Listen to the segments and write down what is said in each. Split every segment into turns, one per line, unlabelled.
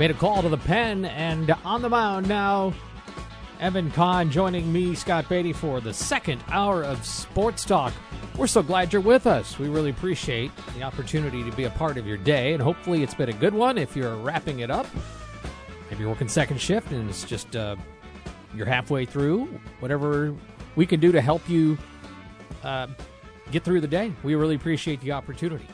Made a call to the pen and on the mound now. Evan Conn joining me, Scott Beatty, for the second hour of Sports Talk. We're so glad you're with us. We really appreciate the opportunity to be a part of your day, and hopefully it's been a good one if you're wrapping it up. You're working second shift and it's just uh, you're halfway through. Whatever we can do to help you uh, get through the day, we really appreciate the opportunity.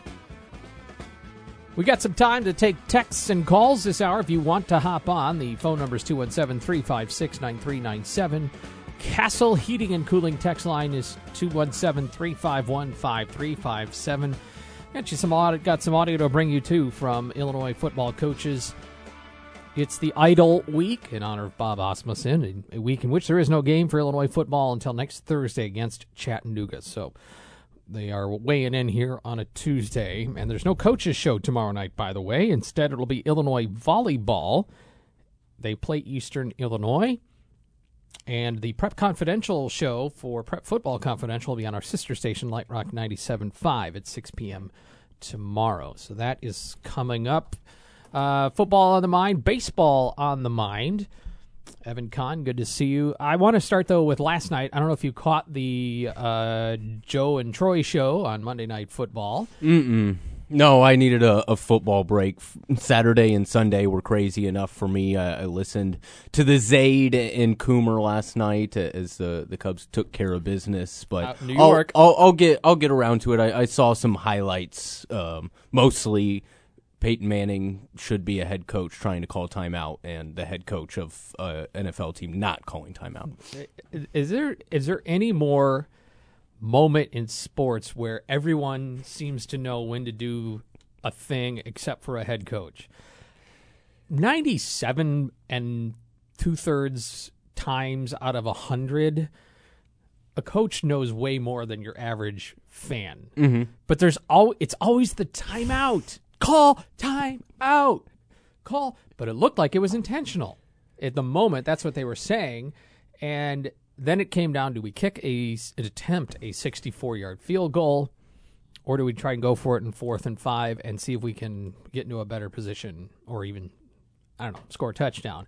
We got some time to take texts and calls this hour if you want to hop on. The phone number is 217 356 9397. Castle Heating and Cooling text line is 217 351 5357. Got you some audio, got some audio to bring you too from Illinois football coaches. It's the Idle Week in honor of Bob Asmussen, a week in which there is no game for Illinois football until next Thursday against Chattanooga. So they are weighing in here on a Tuesday, and there's no coaches show tomorrow night, by the way. Instead, it'll be Illinois volleyball. They play Eastern Illinois. And the Prep Confidential show for Prep Football Confidential will be on our sister station, Light Rock 97.5 at 6 p.m. tomorrow. So that is coming up. Uh, football on the mind, baseball on the mind. Evan Conn, good to see you. I want to start though with last night. I don't know if you caught the uh, Joe and Troy show on Monday Night Football.
Mm-mm. No, I needed a, a, football break. Saturday and Sunday were crazy enough for me. I, I listened to the Zaid and Coomer last night as the, the Cubs took care of business. But
New York,
I'll, I'll, I'll, get I'll get around to it. I, I saw some highlights, um, mostly Peyton Manning should be a head coach trying to call timeout, and the head coach of an NFL team not calling timeout.
Is there is there any more moment in sports where everyone seems to know when to do a thing except for a head coach? Ninety-seven and two thirds times out of a hundred, a coach knows way more than your average fan.
Mm-hmm.
But there's all it's always the timeout call time out. Call but it looked like it was intentional. At the moment that's what they were saying. And then it came down do we kick a an attempt a 64 yard field goal? Or do we try and go for it in fourth and five and see if we can get into a better position or even i don't know score a touchdown?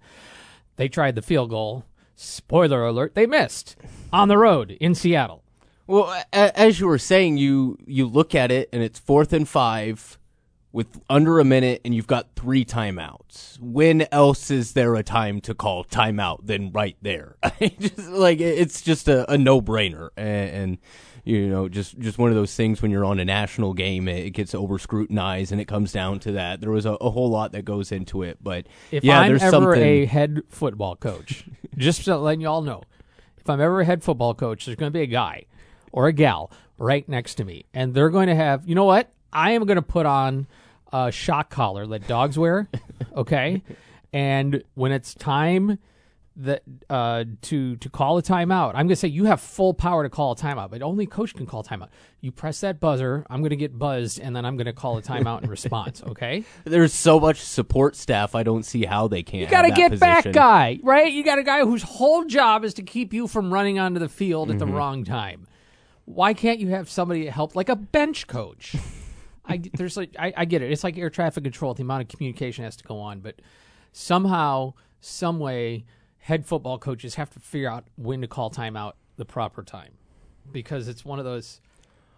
They tried the field goal. Spoiler alert they missed on the road in seattle.
Well as you were saying you you look at it and it's fourth and five with under a minute and you've got three timeouts. When else is there a time to call timeout than right there? just like it's just a, a no brainer, and, and, you know, just just one of those things when you're on a national game, it, gets over scrutinized, and it comes down to that. There was a, a, whole lot that goes into it, but
if
yeah,
I'm
there's
ever
something...
a head football coach, just to letting y'all know, if I'm ever a head football coach, there's going to be a guy or a gal right next to me, and they're going to have, you know what? I am going to put on a shock collar that dogs wear. Okay, and when it's time that uh, to to call a timeout, I'm going to say you have full power to call a timeout, but only coach can call a timeout. You press that buzzer, I'm going to get buzzed, and then I'm going to call a timeout in response. Okay.
There's so much support staff. I don't see how they can't.
You got to get
position.
back guy, right? You got a guy whose whole job is to keep you from running onto the field at the
Mm-hmm.
wrong time. Why can't you have somebody help, like a bench coach? I there's like I, I get it. It's like air traffic control. The amount of communication has to go on, but somehow, some way, head football coaches have to figure out when to call timeout the proper time, because it's one of those.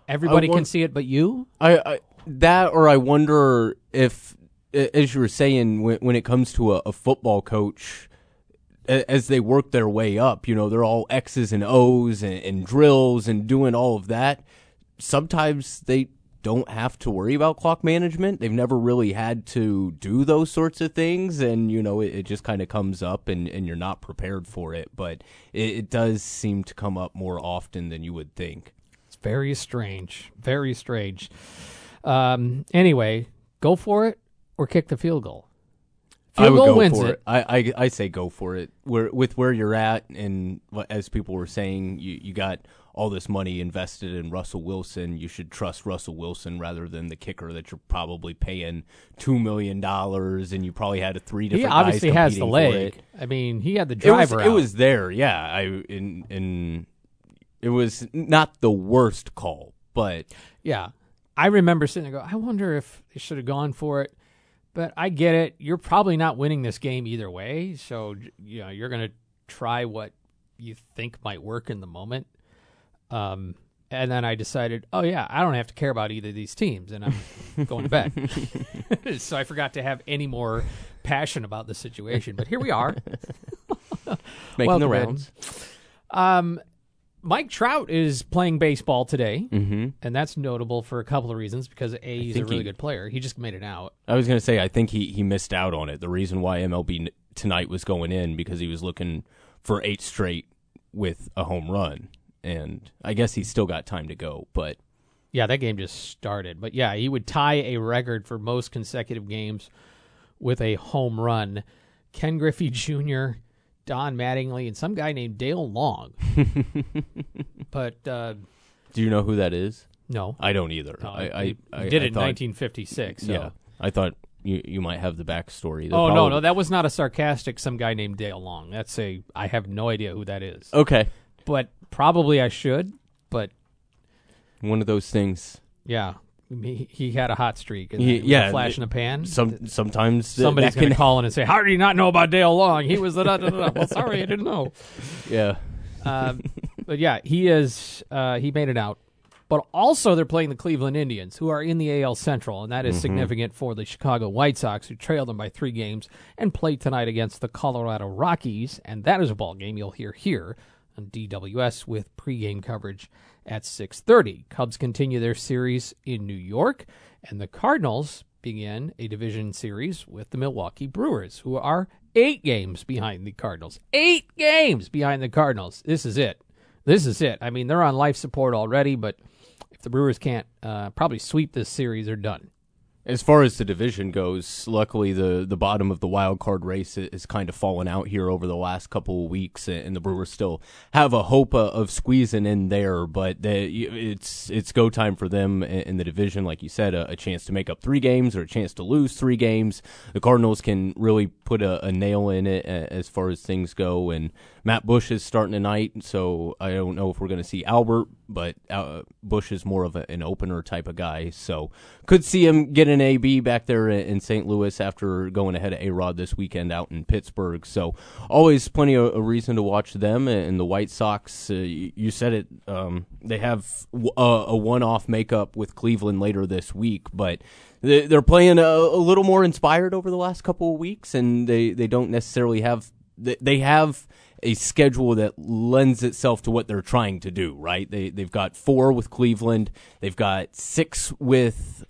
Everybody
won-
can see it, but you.
I, I that or I wonder if, as you were saying, when, when it comes to a, a football coach, as they work their way up, you know, they're all X's and O's and, and drills and doing all of that. Sometimes they don't have to worry about clock management. They've never really had to do those sorts of things, and you know, it, it just kind of comes up, and, and you're not prepared for it. But it, it does seem to come up more often than you would think.
It's very strange. Very strange. Um, anyway, go for it or kick the field goal.
I
Field
would
goal
go
wins
for
it.
it. I, I I say go for it. Where with where you're at, and as people were saying, you you got all this money invested in Russell Wilson. You should trust Russell Wilson rather than the kicker that you're probably paying two million dollars, and you probably had a three different.
He
obviously
has the leg. I mean, he had the
It was,
driver
it was there, yeah. I in in it was not the worst call, but
Yeah. I remember sitting there go, I wonder if they should have gone for it. But I get it. You're probably not winning this game either way. So, you know, you're going to try what you think might work in the moment. Um, and then I decided, oh, yeah, I don't have to care about either of these teams. And I'm going to bed. so I forgot to have any more passion about the situation. But here we are.
making the rounds.
Um, Mike Trout is playing baseball today.
hmm
and that's notable for a couple of reasons because a he's a really
he-
good player. He just made it out.
I was going to say I think he he missed out on it. The reason why MLB tonight was going in because he was looking for eight straight with a home run, and I guess he's still got time to go. But
Yeah, that game just started, but yeah, he would tie a record for most consecutive games with a home run. Ken Griffey Jr., Don Mattingly, and some guy named Dale Long. but uh,
do you know who that is?
no,
I don't either.
no,
I, I, I
did
I
it in
thought-
1956. So.
Yeah, I thought you you might have the backstory.
Oh no, no, that was not a sarcastic. Some guy named Dale Long. That's a. I have no idea who that is,
Okay,
but probably I should. But
one of those things.
Yeah, he, he had a hot streak. And it was a
yeah,
flash in the pan.
Some sometimes th-
Somebody's
that
going to
can-
call in and say, "How did you not know about Dale Long? He was the." Da, da, da, da." Well, sorry, I didn't know.
Yeah,
Um, but yeah, he is. Uh, he made it out. But also, they're playing the Cleveland Indians, who are in the AL Central, and that is significant for the Chicago White Sox, who trailed them by three games and played tonight against the Colorado Rockies. And that is a ball game you'll hear here on DWS with pregame coverage at 6:30. Cubs continue their series in New York, and the Cardinals begin a division series with the Milwaukee Brewers, who are eight games behind the Cardinals. Eight games behind the Cardinals. This is it. This is it. I mean, they're on life support already, but if the Brewers can't uh, probably sweep this series, they're done.
As far as the division goes, luckily the, the bottom of the wild card race has kind of fallen out here over the last couple of weeks, and the Brewers still have a hope uh, of squeezing in there. But it's it's go time for them in the division, like you said, a, a chance to make up three games or a chance to lose three games. The Cardinals can really put a, a nail in it as far as things go, and Matt Bush is starting tonight, so I don't know if we're going to see Albert, but uh, Bush is more of a, an opener type of guy, so could see him get an AB back there in St. Louis after going ahead of A Rod this weekend out in Pittsburgh. So always plenty of a reason to watch them and the White Sox. Uh, you said it; um, they have a one-off makeup with Cleveland later this week, but they- they're playing a, a little more inspired over the last couple of weeks, and they they don't necessarily have they have a schedule that lends itself to what they're trying to do, right? They they've got four with Cleveland, they've got six with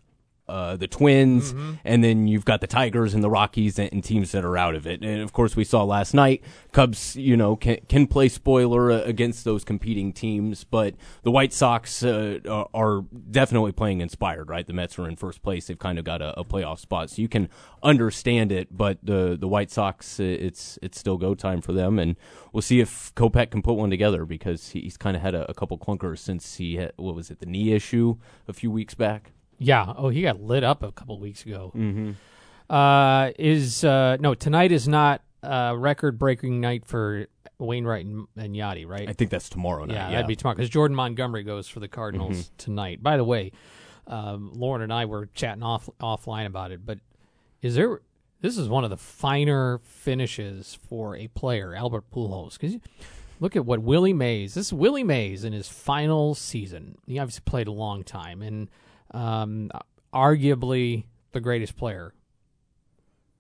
uh, the Twins, and then you've got the Tigers and the Rockies and, and teams that are out of it. And of course, we saw last night Cubs, you know, can can play spoiler uh, against those competing teams, but the White Sox uh, are, definitely playing inspired, right? The Mets are in first place; they've kind of got a, a playoff spot, so you can understand it. But the the White Sox, uh, it's it's still go time for them, and we'll see if Kopech can put one together because he- he's kind of had a, a couple clunkers since he had what was it the knee issue a few weeks back.
Yeah. Oh, he got lit up a couple weeks ago. Mm-hmm. Uh, is uh, no tonight is not a record-breaking night for Wainwright and, and Yadi, right?
I think that's tomorrow night.
yeah,
Yeah, Mm-hmm.
that'd be tomorrow because Jordan Montgomery goes for the Cardinals tonight. By the way, um, Lauren and I were chatting off offline about it, but is there? This is one of the finer finishes for a player, Albert Pujols. Because look at what Willie Mays. This is Willie Mays in his final season. He obviously played a long time and um, arguably the greatest player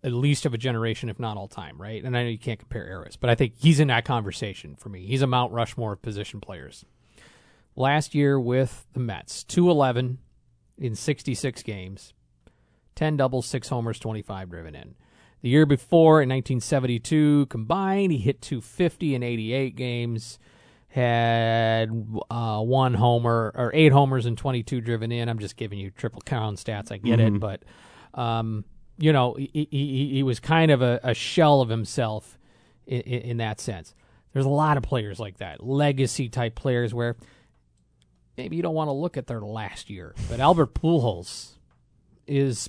at least of a generation, if not all time, right? And I know you can't compare eras, but I think he's in that conversation for me. He's a Mount Rushmore of position players. Last year with the Mets, 211 in 66 games, 10 doubles, 6 homers, 25 driven in. The year before, in 1972, combined, he hit 250 in 88 games, had uh, one homer, or eight homers and 22 driven in. I'm just giving you triple crown stats. I get it, but um, you know, he, he, he was kind of a, a shell of himself in, in, in that sense. There's a lot of players like that, legacy type players where maybe you don't want to look at their last year. But Albert Pujols is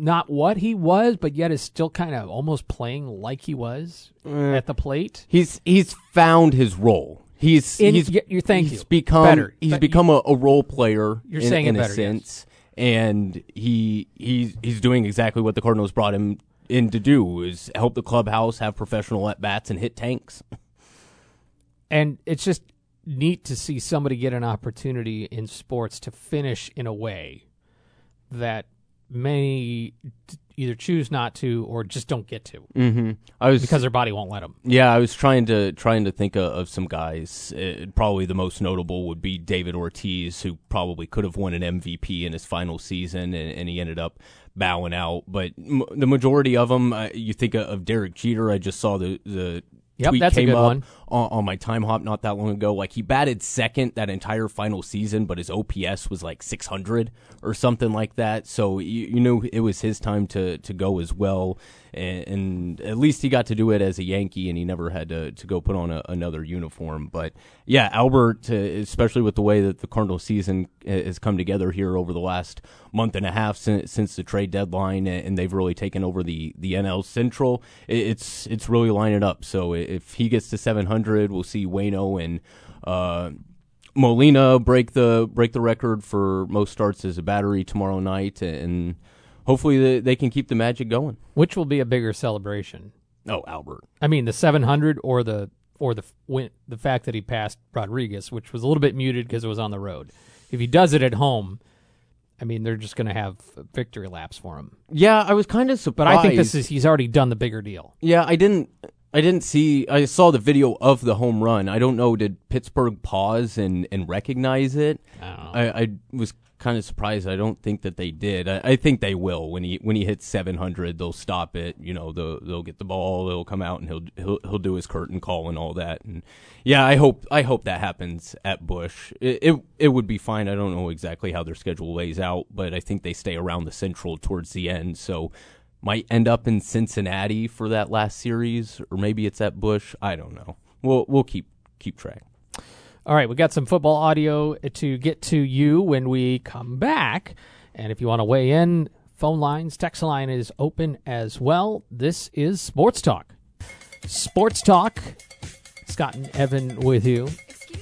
not what he was, but yet is still kind of almost playing like he was
Eh.
at the plate.
He's he's found his role. He's
In-
he's
you- thank
he's
you.
become
Better.
he's
But
become a, a role player.
You're
in,
saying it
in
better,
a
yes.
sense, and he he he's doing exactly what the Cardinals brought him in to do is help the clubhouse have professional at bats and hit tanks.
And it's just neat to see somebody get an opportunity in sports to finish in a way that many either choose not to or just don't get to
Mm-hmm. I was
because their body won't let them.
Yeah, I was trying to trying to think of, of some guys. Uh, probably the most notable would be David Ortiz, who probably could have won an MVP in his final season, and, and he ended up bowing out. But m- the majority of them, uh, you think of, of Derek Jeter. I just saw the the
Yep,
tweet
that's a good
up
one.
On, on my time hop not that long ago. Like he batted second that entire final season, but his OPS was like 600 or something like that. So you, you knew it was his time to to go as well. And, and at least he got to do it as a Yankee, and he never had to, to go put on a, another uniform. But yeah, Albert, uh, especially with the way that the Cardinal season uh, has come together here over the last month and a half since, since the trade deadline, and they've really taken over the, the NL Central. it- It's it's really lining up. So if he gets to 700, we'll see Wayno and uh, Molina break the break the record for most starts as a battery tomorrow night, and hopefully they, they can keep the magic going.
Which will be a bigger celebration?
Oh, Albert.
I mean, the 700 or the or the win, the fact that he passed Rodriguez, which was a little bit muted because it was on the road. If he does it at home, I mean, they're just going to have victory laps for him.
Yeah, I was kind of surprised. But.
I think this is he's already done the bigger deal.
Yeah, I didn't. I didn't see. I saw the video of the home run. I don't know. Did Pittsburgh pause and and recognize it?
I don't know.
I, I was kind of surprised. I don't think that they did. I, I think they will when he when he hits 700. They'll stop it. You know, they'll they'll get the ball. They'll come out and he'll he'll he'll do his curtain call and all that. And yeah, I hope I hope that happens at Busch. It it, it would be fine. I don't know exactly how their schedule lays out, but I think they stay around the Central towards the end. So might end up in Cincinnati for that last series, or maybe it's at Busch. I don't know. We'll we'll keep keep track.
All right, we got some football audio to get to you when we come back. And if you want to weigh in, phone lines, text line is open as well. This is Sports Talk. Sports Talk. Scott and Evan with you.
Excuse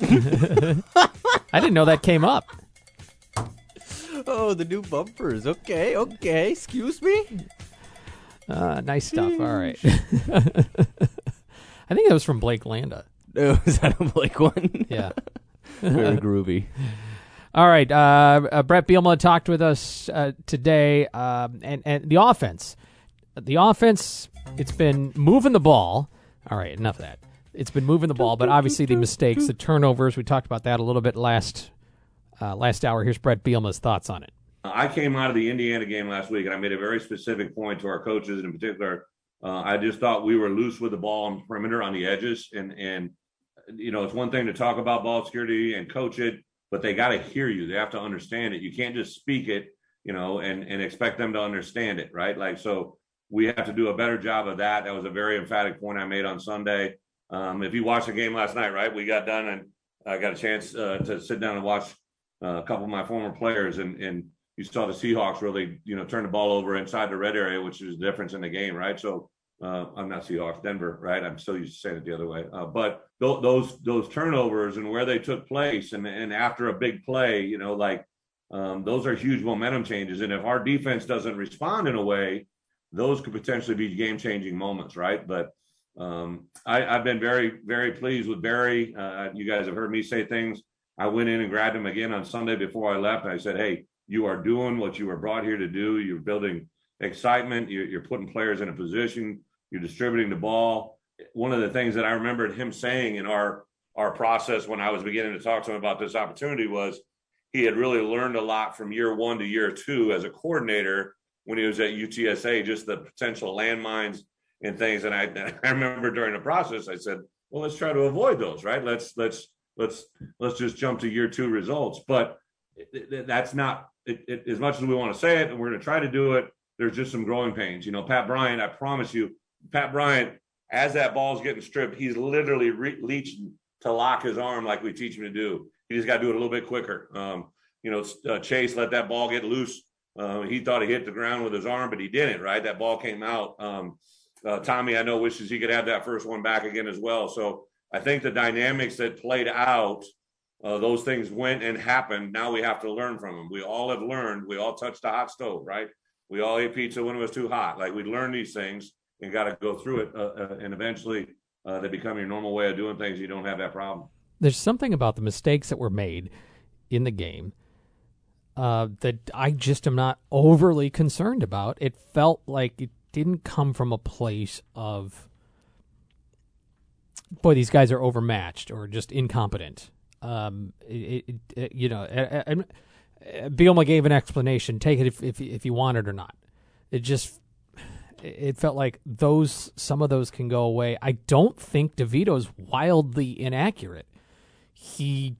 me?
I didn't know that came up.
Oh, the new bumpers. Okay, okay. Excuse me.
Uh, nice stuff. All right. I think that was from Blake Landa.
Oh, is that a Blake one?
Yeah.
Very groovy.
All right. Uh, uh, Bret Bielema talked with us uh, today, um, and and the offense, the offense, it's been moving the ball. All right, enough of that. It's been moving the ball, but obviously the mistakes, the turnovers. We talked about that a little bit last uh, last hour. Here's Bret Bielema's thoughts on it.
I came out of the Indiana game last week, and I made a very specific point to our coaches, and in particular, uh, I just thought we were loose with the ball on perimeter on the edges, and and you know it's one thing to talk about ball security and coach it, but they got to hear you. They have to understand it. You can't just speak it, you know, and and expect them to understand it, right? Like so, we have to do a better job of that. That was a very emphatic point I made on Sunday. Um, if you watched the game last night, right, we got done, and I got a chance uh, to sit down and watch uh, a couple of my former players, and and you saw the Seahawks really, you know, turn the ball over inside the red area, which is the difference in the game, right? So uh, I'm not Seahawks, Denver, right? I'm still used to saying it the other way. Uh, but th- those those turnovers and where they took place, and and after a big play, you know, like um, those are huge momentum changes. And if our defense doesn't respond in a way, those could potentially be game changing moments, right? But um, I, I've been very very pleased with Barry. Uh, you guys have heard me say things. I went in and grabbed him again on Sunday before I left. And I said, hey you are doing what you were brought here to do. You're building excitement. You're, you're, putting players in a position. You're distributing the ball. One of the things that I remembered him saying in our our process when I was beginning to talk to him about this opportunity was he had really learned a lot from year one to year two as a coordinator when he was at UTSA, just the potential landmines and things. And I, I remember during the process, I said, well, let's try to avoid those, right? Let's let's let's let's just jump to year two results. But that's not it, it, as much as we want to say it, and we're going to try to do it, there's just some growing pains. You know, Pat Bryant, I promise you, Pat Bryant, as that ball's getting stripped, he's literally re- reaching to lock his arm like we teach him to do. He just got to do it a little bit quicker. Um, you know, uh, Chase let that ball get loose. Uh, he thought he hit the ground with his arm, but he didn't. Right, that ball came out. Um, uh, Tommy, I know wishes he could have that first one back again as well. So I think the dynamics that played out, uh, those things went and happened. Now we have to learn from them. We all have learned. We all touched a hot stove, right? We all ate pizza when it was too hot. Like we learned these things and got to go through it, uh, uh, and eventually uh, they become your normal way of doing things. You don't have that problem.
There's something about the mistakes that were made in the game uh, that I just am not overly concerned about. It felt like it didn't come from a place of, boy, these guys are overmatched or just incompetent. Um, it, it, it, you know, and, Bielema gave an explanation. Take it if, if if you want it or not. It just it felt like those some of those can go away. I don't think DeVito's wildly inaccurate. He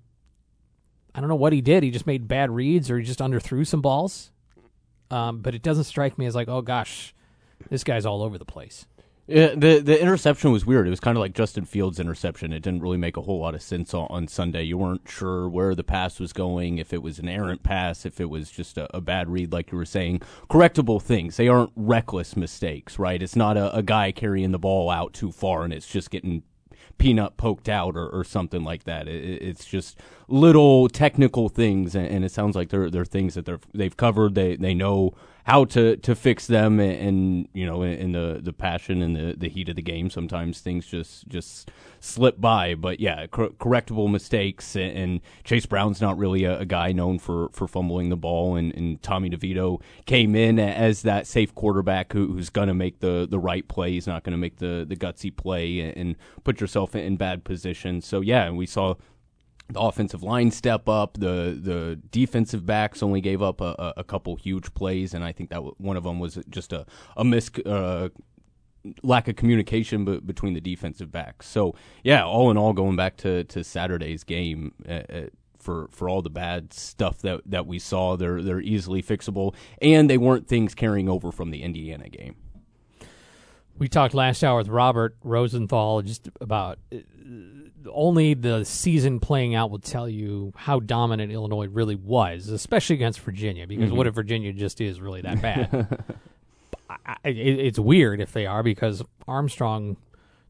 I don't know what he did. He just made bad reads or he just underthrew some balls. Um, but it doesn't strike me as like, oh gosh, this guy's all over the place.
Yeah, the the interception was weird. It was kind of like Justin Fields' interception. It didn't really make a whole lot of sense on, on Sunday. You weren't sure where the pass was going, if it was an errant pass, if it was just a, a bad read, like you were saying. Correctable things. They aren't reckless mistakes, right? It's not a, a guy carrying the ball out too far and it's just getting peanut poked out or, or something like that. It, it's just little technical things, and, and, it sounds like they're they're things that they're they've covered. They they know how to, to fix them, and, and you know, in, in, the, the passion and the, the heat of the game, sometimes things just just slip by. But yeah, cor- correctable mistakes, and, and, Chase Brown's not really a, a, guy known for, for fumbling the ball, and, and Tommy DeVito came in as that safe quarterback who, who's going to make the, the right play. He's not going to make the, the gutsy play and, and put yourself in, in bad position. So yeah, we saw the offensive line step up. The the defensive backs only gave up a, a couple huge plays, and I think that one of them was just a a mis uh, lack of communication b- between the defensive backs. So yeah, all in all, going back to, to Saturday's game. Uh, uh, for, for all the bad stuff that, that we saw, they're they're easily fixable, and they weren't things carrying over from the Indiana game.
We talked last hour with Robert Rosenthal just about uh, only the season playing out will tell you how dominant Illinois really was, especially against Virginia. Because mm-hmm. what if Virginia just is really that bad? I, it, it's weird if they are because Armstrong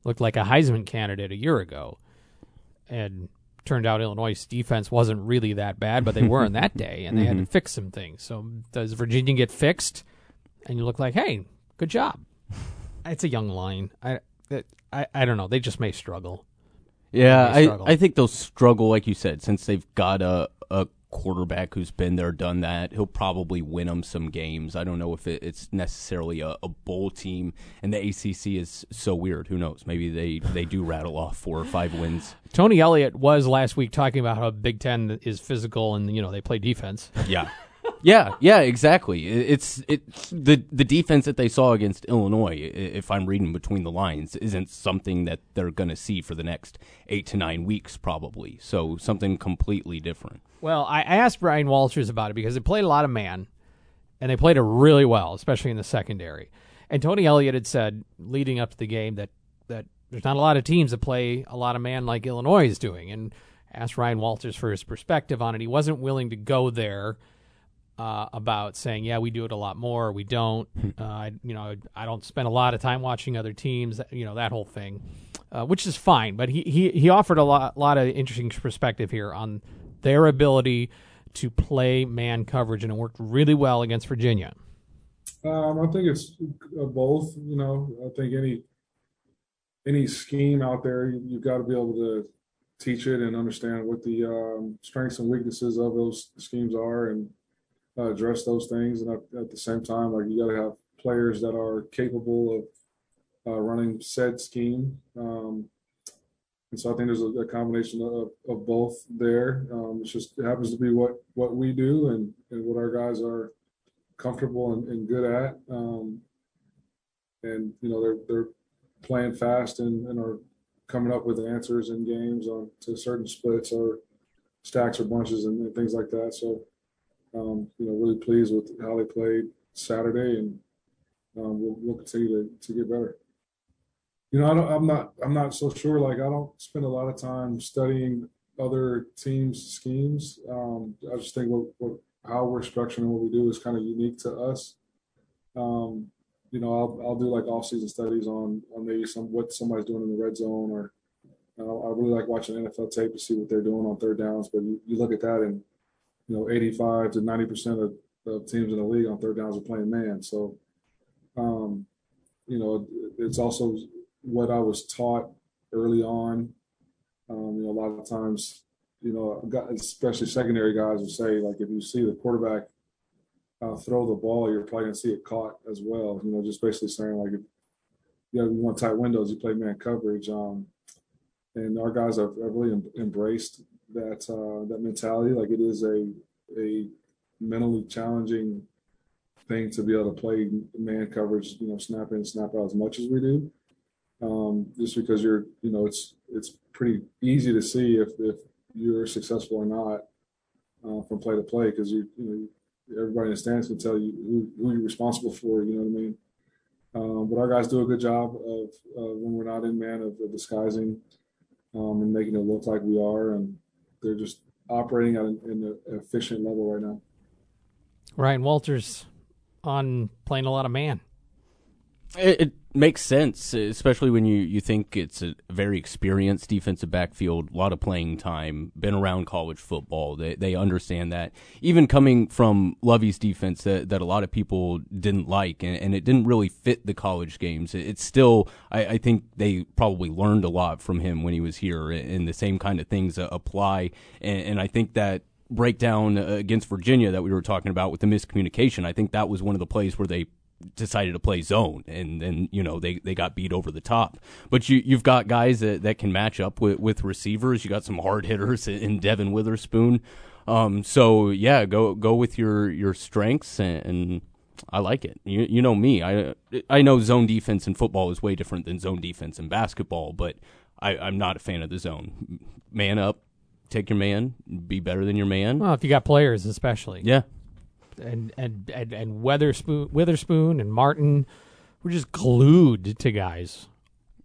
looked like a Heisman candidate a year ago, and turned out Illinois' defense wasn't really that bad, but they were in that day, and they mm-hmm. had to mm-hmm. fix some things. So does Virginia get fixed? And you look like, hey, good job. It's a young line. I, I, I don't know. They just may struggle.
Yeah, I, I think they'll struggle, like you said, since they've got a, a quarterback who's been there, done that. He'll probably win them some games. I don't know if it, it's necessarily a, a, bowl team, and the ACC is so weird. Who knows? Maybe they, they do rattle off four or five wins.
Tony Elliott was last week talking about how Big Ten is physical and you know they play defense.
Yeah. yeah, yeah, exactly. It's it's the the defense that they saw against Illinois. If I'm reading between the lines, isn't something that they're going to see for the next eight to nine weeks, probably. So something completely different.
Well, I asked Ryan Walters about it because they played a lot of man, and they played it really well, especially in the secondary. And Tony Elliott had said leading up to the game that that there's not a lot of teams that play a lot of man like Illinois is doing, and asked Ryan Walters for his perspective on it. He wasn't willing to go there uh, about saying, "Yeah, we do it a lot more. We don't." Hmm. uh, I, you know, I don't spend a lot of time watching other teams. You know, that whole thing, uh, which is fine. But he, he he offered a lot lot of interesting perspective here on their ability to play man coverage, and it worked really well against Virginia.
Um, I think it's uh, both. You know, I think any any scheme out there, you, have got to be able to teach it and understand what the um, strengths and weaknesses of those schemes are, and uh, address those things. And at, the same time, like you got to have players that are capable of uh, running said scheme. Um, and so I think there's a, a combination of, of, both there. Um, just it happens to be what what we do and, and what our guys are comfortable and, and good at. Um, and you know they're they're playing fast and, and are coming up with answers in games on to certain splits or stacks or bunches and, and things like that. So um, you know, really pleased with how they played Saturday, and um, we'll, we'll continue to, to get better. You know, I don't, I'm not I'm not so sure. Like, I don't spend a lot of time studying other teams' schemes. Um, I just think what, what how we're structuring what we do is kind of unique to us. Um, you know, I'll I'll do like off-season studies on on maybe some what somebody's doing in the red zone, or I really like watching NFL tape to see what they're doing on third downs. But you, you look at that, and you know, 85 to 90 percent of, of teams in the league on third downs are playing man. So, um, you know, it's also what I was taught early on. Um, you know, a lot of times, you know, especially secondary guys will say like if you see the quarterback uh, throw the ball, you're probably gonna see it caught as well. You know, just basically saying like if you, you want tight windows, you play man coverage. Um, and our guys have, have really em- embraced that uh, that mentality. Like it is a a mentally challenging thing to be able to play man coverage, you know, snap in, snap out as much as we do. Um, just because you're, you know, it's it's pretty easy to see if if you're successful or not uh, from play to play because you you know everybody in the stands can tell you who, who you're responsible for. You know what I mean? Um, but our guys do a good job of uh, when we're not in man of, of disguising um, and making it look like we are, and they're just operating at an, an efficient level right now.
Ryan Walters on playing a lot of man.
It, it, makes sense, especially when you, you think it's a very experienced defensive backfield, a lot of playing time, been around college football. They they understand that. Even coming from Lovie's defense that, that a lot of people didn't like, and, and it didn't really fit the college games. It, it's still, I, I think they probably learned a lot from him when he was here, and the same kind of things apply. And, and I think that breakdown uh, against Virginia that we were talking about with the miscommunication, I think that was one of the plays where they decided to play zone and then you know they, they got beat over the top. But you you've got guys that, that can match up with, with receivers. You got some hard hitters in Devon Witherspoon. Um, so yeah go go with your your strengths and, and, I like it. You you know me. I I know zone defense in football is way different than zone defense in basketball but I, I'm not a fan of the zone. Man up take your man be better than your man.
Well if you got players especially.
Yeah
and and and, and Witherspoon, Witherspoon and Martin were just glued to guys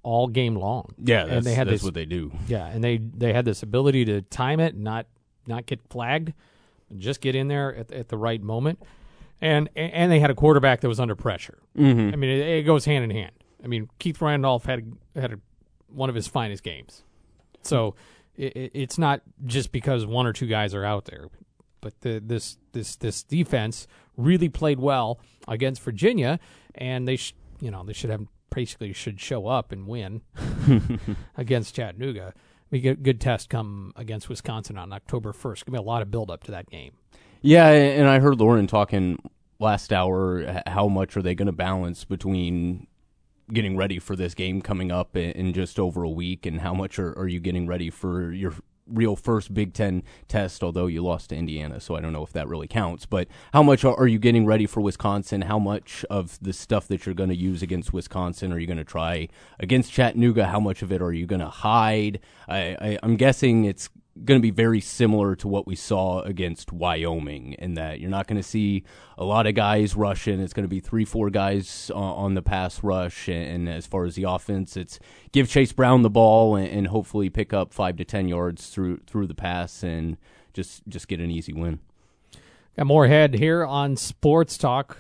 all game long.
Yeah,
and they had
that's
this,
what they do.
Yeah, and they they had this ability to time it, not not get flagged, just get in there at, at the right moment, and and they had a quarterback that was under pressure.
Mm-hmm.
I mean, it, it, goes hand in hand. I mean, Keith Randolph had had a, one of his finest games, so it, it's not just because one or two guys are out there but the, this this this defense really played well against Virginia, and they sh- you know they should have basically should show up and win against Chattanooga. We get good test come against Wisconsin on October first. Give me a lot of build up to that game.
Yeah, and I heard Lauren talking last hour. How much are they going to balance between getting ready for this game coming up in just over a week, and how much are, are you getting ready for your real first Big Ten test, although you lost to Indiana, so I don't know if that really counts. But how much are you getting ready for Wisconsin? How much of the stuff that you're going to use against Wisconsin are you going to try against Chattanooga? How much of it are you going to hide? I, I, I'm guessing it's going to be very similar to what we saw against Wyoming in that you're not going to see a lot of guys rushing. It's going to be three, four guys on the pass rush. And as far as the offense, it's give Chase Brown the ball and, and hopefully pick up five to ten yards through through the pass and just just get an easy win.
Got more ahead here on Sports Talk.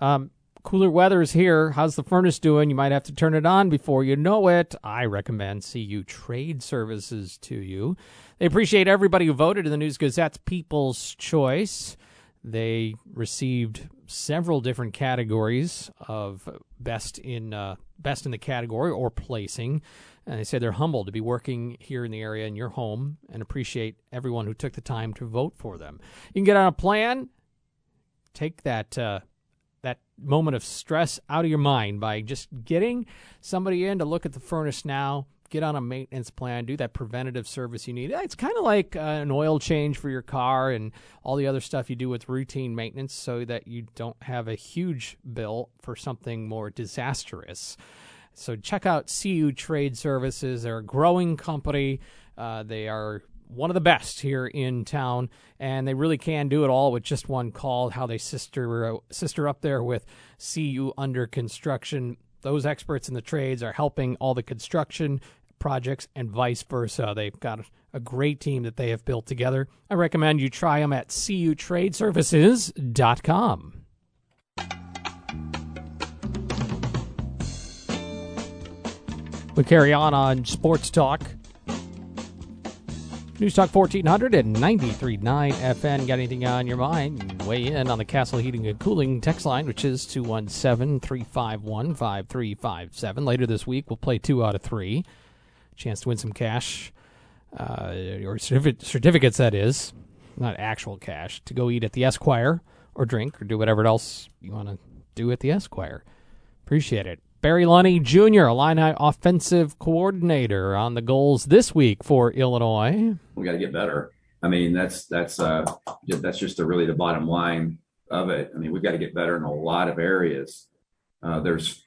Um, cooler weather is here. How's the furnace doing? You might have to turn it on before you know it. I recommend CU Trade Services to you. They appreciate everybody who voted in the News Gazette's People's Choice. They received several different categories of best in uh, best in the category or placing. And they say they're humbled to be working here in the area in your home and appreciate everyone who took the time to vote for them. You can get on a plan, take that uh, that moment of stress out of your mind by just getting somebody in to look at the furnace now get on a maintenance plan, do that preventative service you need. It's kind of like uh, an oil change for your car and all the other stuff you do with routine maintenance so that you don't have a huge bill for something more disastrous. So check out CU Trade Services. They're a growing company. Uh, they are one of the best here in town, and they really can do it all with just one call. How they sister sister up there with CU under construction. Those experts in the trades are helping all the construction projects and vice versa. They've got a great team that they have built together. I recommend you try them at cutradeservices.com. We carry on on Sports Talk. News Talk 1400 and 93.9 FN. Got anything on your mind? Weigh in on the Castle Heating and Cooling text line, which is 217 351 5357. Later this week, we'll play two out of three. Chance to win some cash, uh, or certific- certificates, that is. Not actual cash. To go eat at the Esquire or drink or do whatever else you want to do at the Esquire. Appreciate it. Barry Lunney Jr., Illini offensive coordinator, on the goals this week for Illinois.
we got to get better. I mean, that's that's uh, that's just the, really the bottom line of it. I mean, we've got to get better in a lot of areas. Uh, there's,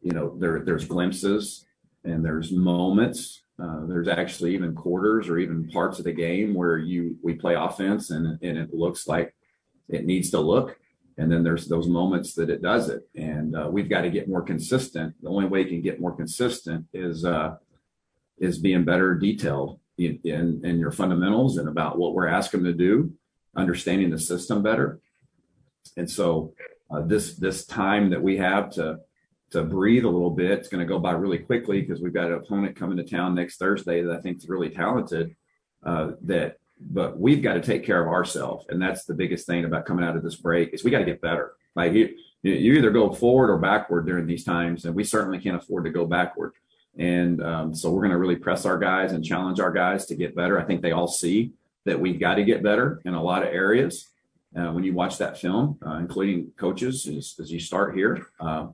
you know, there there's glimpses and there's moments. Uh, there's actually even quarters or even parts of the game where you we play offense and and it looks like it needs to look, and then there's those moments that it does it. And uh, we've got to get more consistent. The only way you can get more consistent is uh, is being better detailed in, in, in your fundamentals and about what we're asking them to do, understanding the system better. And so uh, this this time that we have to to breathe a little bit, it's going to go by really quickly because we've got an opponent coming to town next Thursday that I think is really talented. Uh, that but we've got to take care of ourselves, and that's the biggest thing about coming out of this break is we got to get better. Like you, you either go forward or backward during these times, and we certainly can't afford to go backward. And um, so we're going to really press our guys and challenge our guys to get better. I think they all see that we've got to get better in a lot of areas. Uh, when you watch that film, uh, including coaches, as, as you start here, uh,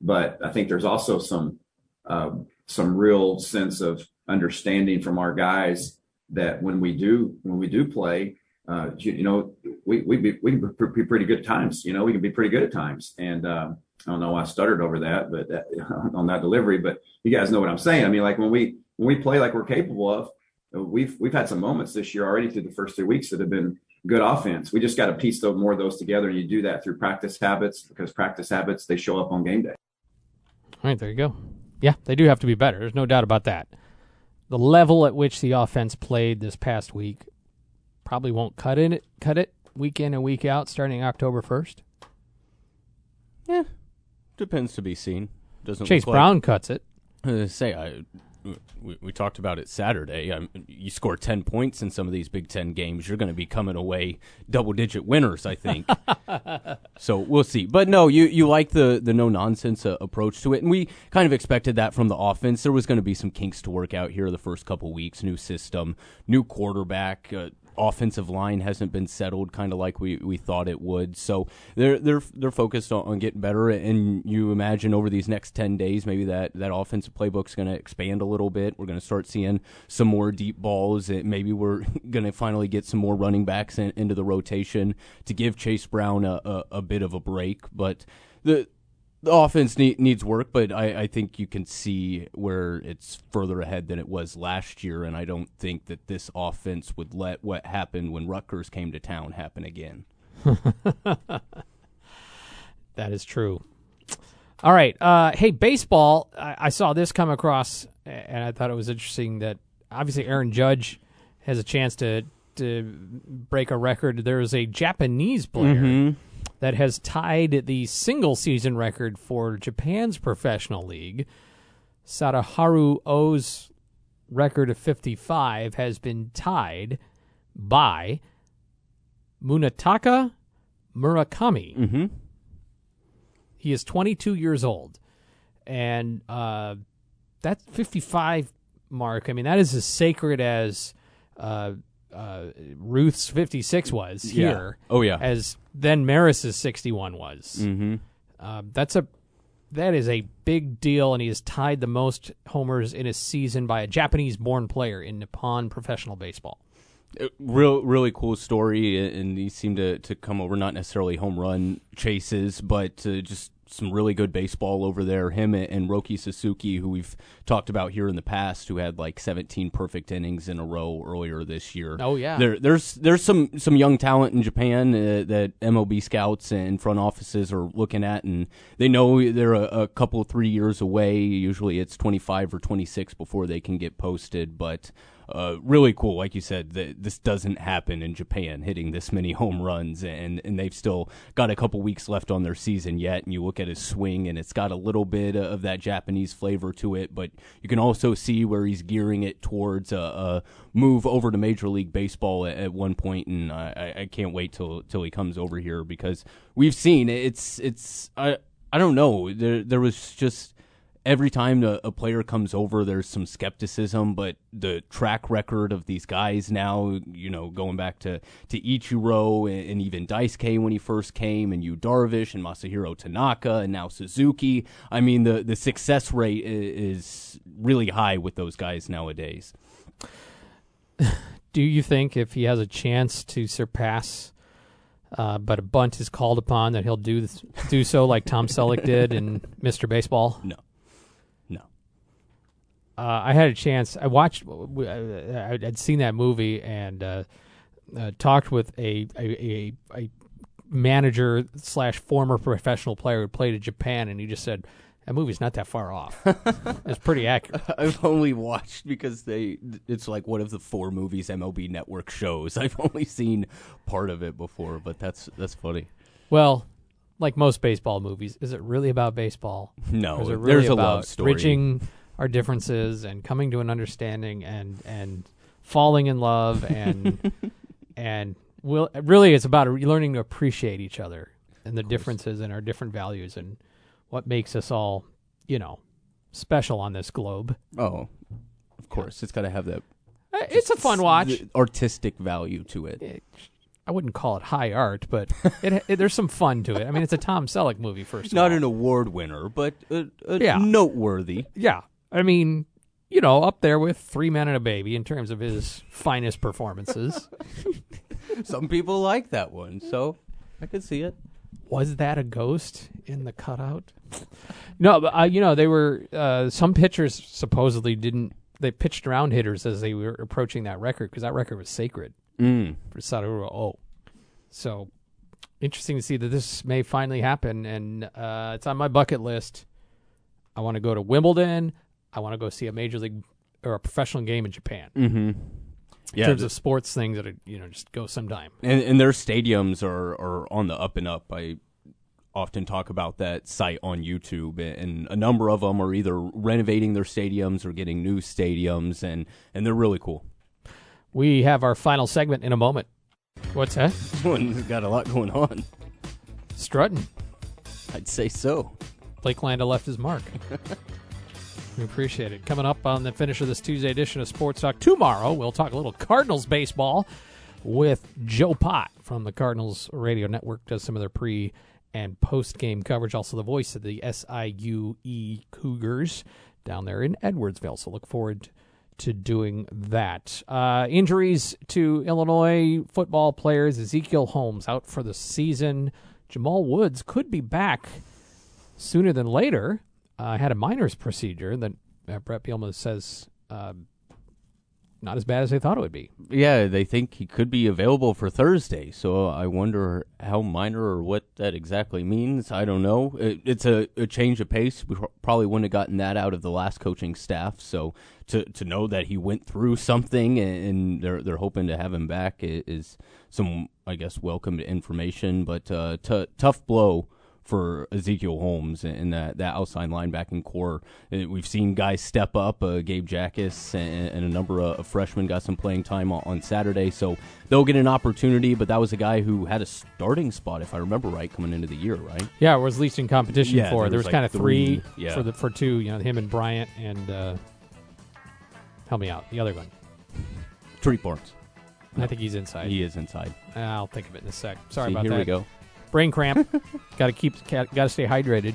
but I think there's also some uh, some real sense of understanding from our guys that when we do when we do play, uh, you, you know, we we be, we can be pretty good at times. You know, we can be pretty good at times, and um, I don't know why I stuttered over that, but that, on that delivery. But you guys know what I'm saying. I mean, like when we when we play like we're capable of, we've we've had some moments this year already through the first three weeks that have been good offense. We just got to piece those more of those together, and you do that through practice habits because practice habits they show up on game day.
All right, there you go. Yeah, they do have to be better. There's no doubt about that. The level at which the offense played this past week probably won't cut in it cut it week in and week out starting October first.
Yeah, depends to be seen. Doesn't
Chase
look like-
Brown cuts it.
Uh, say I, we, we talked about it Saturday. Um, you score ten points in some of these Big Ten games, you're going to be coming away double digit winners. I think. so we'll see. But no, you you like the the no nonsense uh, approach to it, and we kind of expected that from the offense. There was going to be some kinks to work out here the first couple weeks. New system, new quarterback. Uh, offensive line hasn't been settled kind of like we, we thought it would. So they're they're they're focused on, on getting better and you imagine over these next 10 days maybe that that offensive playbook's going to expand a little bit. We're going to start seeing some more deep balls and maybe we're going to finally get some more running backs in, into the rotation to give Chase Brown a, a, a bit of a break, but the the offense need, needs work, but I, I think you can see where it's further ahead than it was last year, and I don't think that this offense would let what happened when Rutgers came to town happen again.
That is true. All right. Uh, hey, baseball. I, I saw this come across, and I thought it was interesting that obviously Aaron Judge has a chance to to break a record. There is a Japanese player that has tied the single season record for Japan's professional league. Sadaharu Oh's record of 55 has been tied by Munetaka Murakami.
Mm-hmm.
He is 22 years old, and uh, that 55 mark. I mean, that is as sacred as uh, uh, Ruth's 56 was
Yeah.
here.
Oh, yeah.
as then Maris's 61 was.
Mm-hmm.
Uh, that's a that is a big deal, and he has tied the most homers in a season by a Japanese-born player in Nippon professional baseball.
Uh, Real, really cool story, and he seemed to, to come over not necessarily home run chases, but uh, just some really good baseball over there. Him and, and Roki Suzuki, who we've talked about here in the past, who had like 17 perfect innings in a row earlier this year.
Oh, yeah.
there, there's there's some some young talent in Japan uh, that MLB scouts and front offices are looking at, and they know they're a, a couple three years away. Usually, it's 25 or 26 before they can get posted, but uh, really cool. Like you said, that this doesn't happen in Japan, hitting this many home runs, and and they've still got a couple weeks left on their season yet. And you look at his swing, and it's got a little bit of that Japanese flavor to it, but you can also see where he's gearing it towards a, a move over to Major League Baseball at, at one point, and I, I can't wait till till he comes over here because we've seen it's it's I I don't know there there was just every time a, a, player comes over, there's some skepticism, but the track record of these guys now, you know, going back to, to Ichiro and, and even Daisuke when he first came, and Yu Darvish and Masahiro Tanaka, and now Suzuki. I mean, the, the success rate is, really high with those guys nowadays.
Do you think if he has a chance to surpass uh, but a bunt is called upon that he'll do do so like Tom Selleck did in Mr. Baseball?
No.
Uh, I had a chance. I watched. I, I'd seen that movie and uh, uh, talked with a a, a a manager slash former professional player who played in Japan, and he just said that movie's not that far off. it's pretty accurate.
I've only watched because they. It's like one of the four movies MLB Network shows. I've only seen part of it before, but that's that's funny.
Well, like most baseball movies, is it really about baseball?
No,
is it really
there's a
about
love story.
bridging our differences and coming to an understanding and and falling in love and and will really it's about learning to appreciate each other and the differences and our different values and what makes us all you know special on this globe.
Oh, of course, it's got to have that.
Uh, It's a fun watch.
artistic value to it.
It- I wouldn't call it high art, but it, it, there's some fun to it. I mean, it's a Tom Selleck movie, first of
Not
all.
an award winner, but uh, uh,
Yeah.
noteworthy.
Yeah. I mean, you know, up there with Three Men and a Baby in terms of his finest performances.
Some people like that one, so I could see it.
Was that a ghost in the cutout? No, but uh, you know, they were uh, some pitchers supposedly didn't. They pitched around hitters as they were approaching that record because that record was sacred
Mm.
for Sadaharu Oh. So interesting to see that this may finally happen, and uh, it's on my bucket list. I want to go to Wimbledon. I want to go see a major league or a professional game in Japan.
Mm-hmm.
in
Yeah,
terms of sports things that are, you know just go sometime.
and, and their stadiums are, are on the up and up. I often talk about that site on YouTube, and a number of them are either renovating their stadiums or getting new stadiums, and, and they're really cool.
We have our final segment in a moment. What's that?
One's got a lot going on.
Strutting.
I'd say so.
Blake Landa left his mark. we appreciate it. Coming up on the finish of this Tuesday edition of Sports Talk tomorrow, we'll talk a little Cardinals baseball with Joe Pott from the Cardinals Radio Network. Does some of their pre and post game coverage. Also, the voice of the SIUE Cougars down there in Edwardsville. So look forward to doing that. Uh, injuries to Illinois football players: Ezekiel Holmes out for the season. Jamal Woods could be back sooner than later. Uh, had a minor's procedure that uh, Bret Bielema says uh, not as bad as they thought it would be.
Yeah, they think he could be available for Thursday. So I wonder how minor or what that exactly means. I don't know. It, it's a, a change of pace. We probably wouldn't have gotten that out of the last coaching staff. So to to know that he went through something and, and they're they're hoping to have him back is some I guess welcome information. But uh, t- tough blow for Ezekiel Holmes and that, that outside linebacking corps. Uh, We've seen guys step up. Uh, Gabe Jacas and, and a number of freshmen got some playing time on, on Saturday, so they'll get an opportunity. But that was a guy who had a starting spot, if I remember right, coming into the year, right?
Yeah, it was least in competition
Yeah,
for.
there
There
was
was,
like
kind of three,
three, yeah.
for the for two. You know, him and Bryant and uh, help me out. The other one,
Tarique Barnes.
I think he's inside.
He is inside.
I'll think of it in a sec. Sorry
See,
about
here
that.
Here we go.
Brain cramp. got to keep. Got to stay hydrated.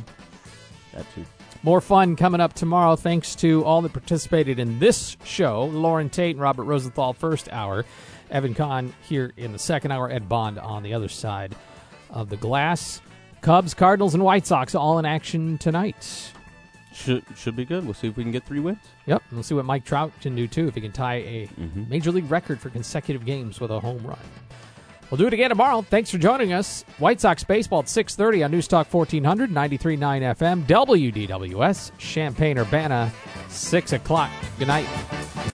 That too.
More fun coming up tomorrow. Thanks to all that participated in this show: Lauren Tate and Robert Rosenthal, first hour. Evan Conn here in the second hour. Ed Bond on the other side of the glass. Cubs, Cardinals, and White Sox all in action tonight.
Should should be good. We'll see if we can get three wins.
Yep, we'll see what Mike Trout can do too if he can tie a mm-hmm. major league record for consecutive games with a home run. We'll do it again tomorrow. Thanks for joining us. White Sox baseball at 6:30 on News Talk 1400, 93.9 FM, WDWS, Champaign Urbana, 6 o'clock. Good night.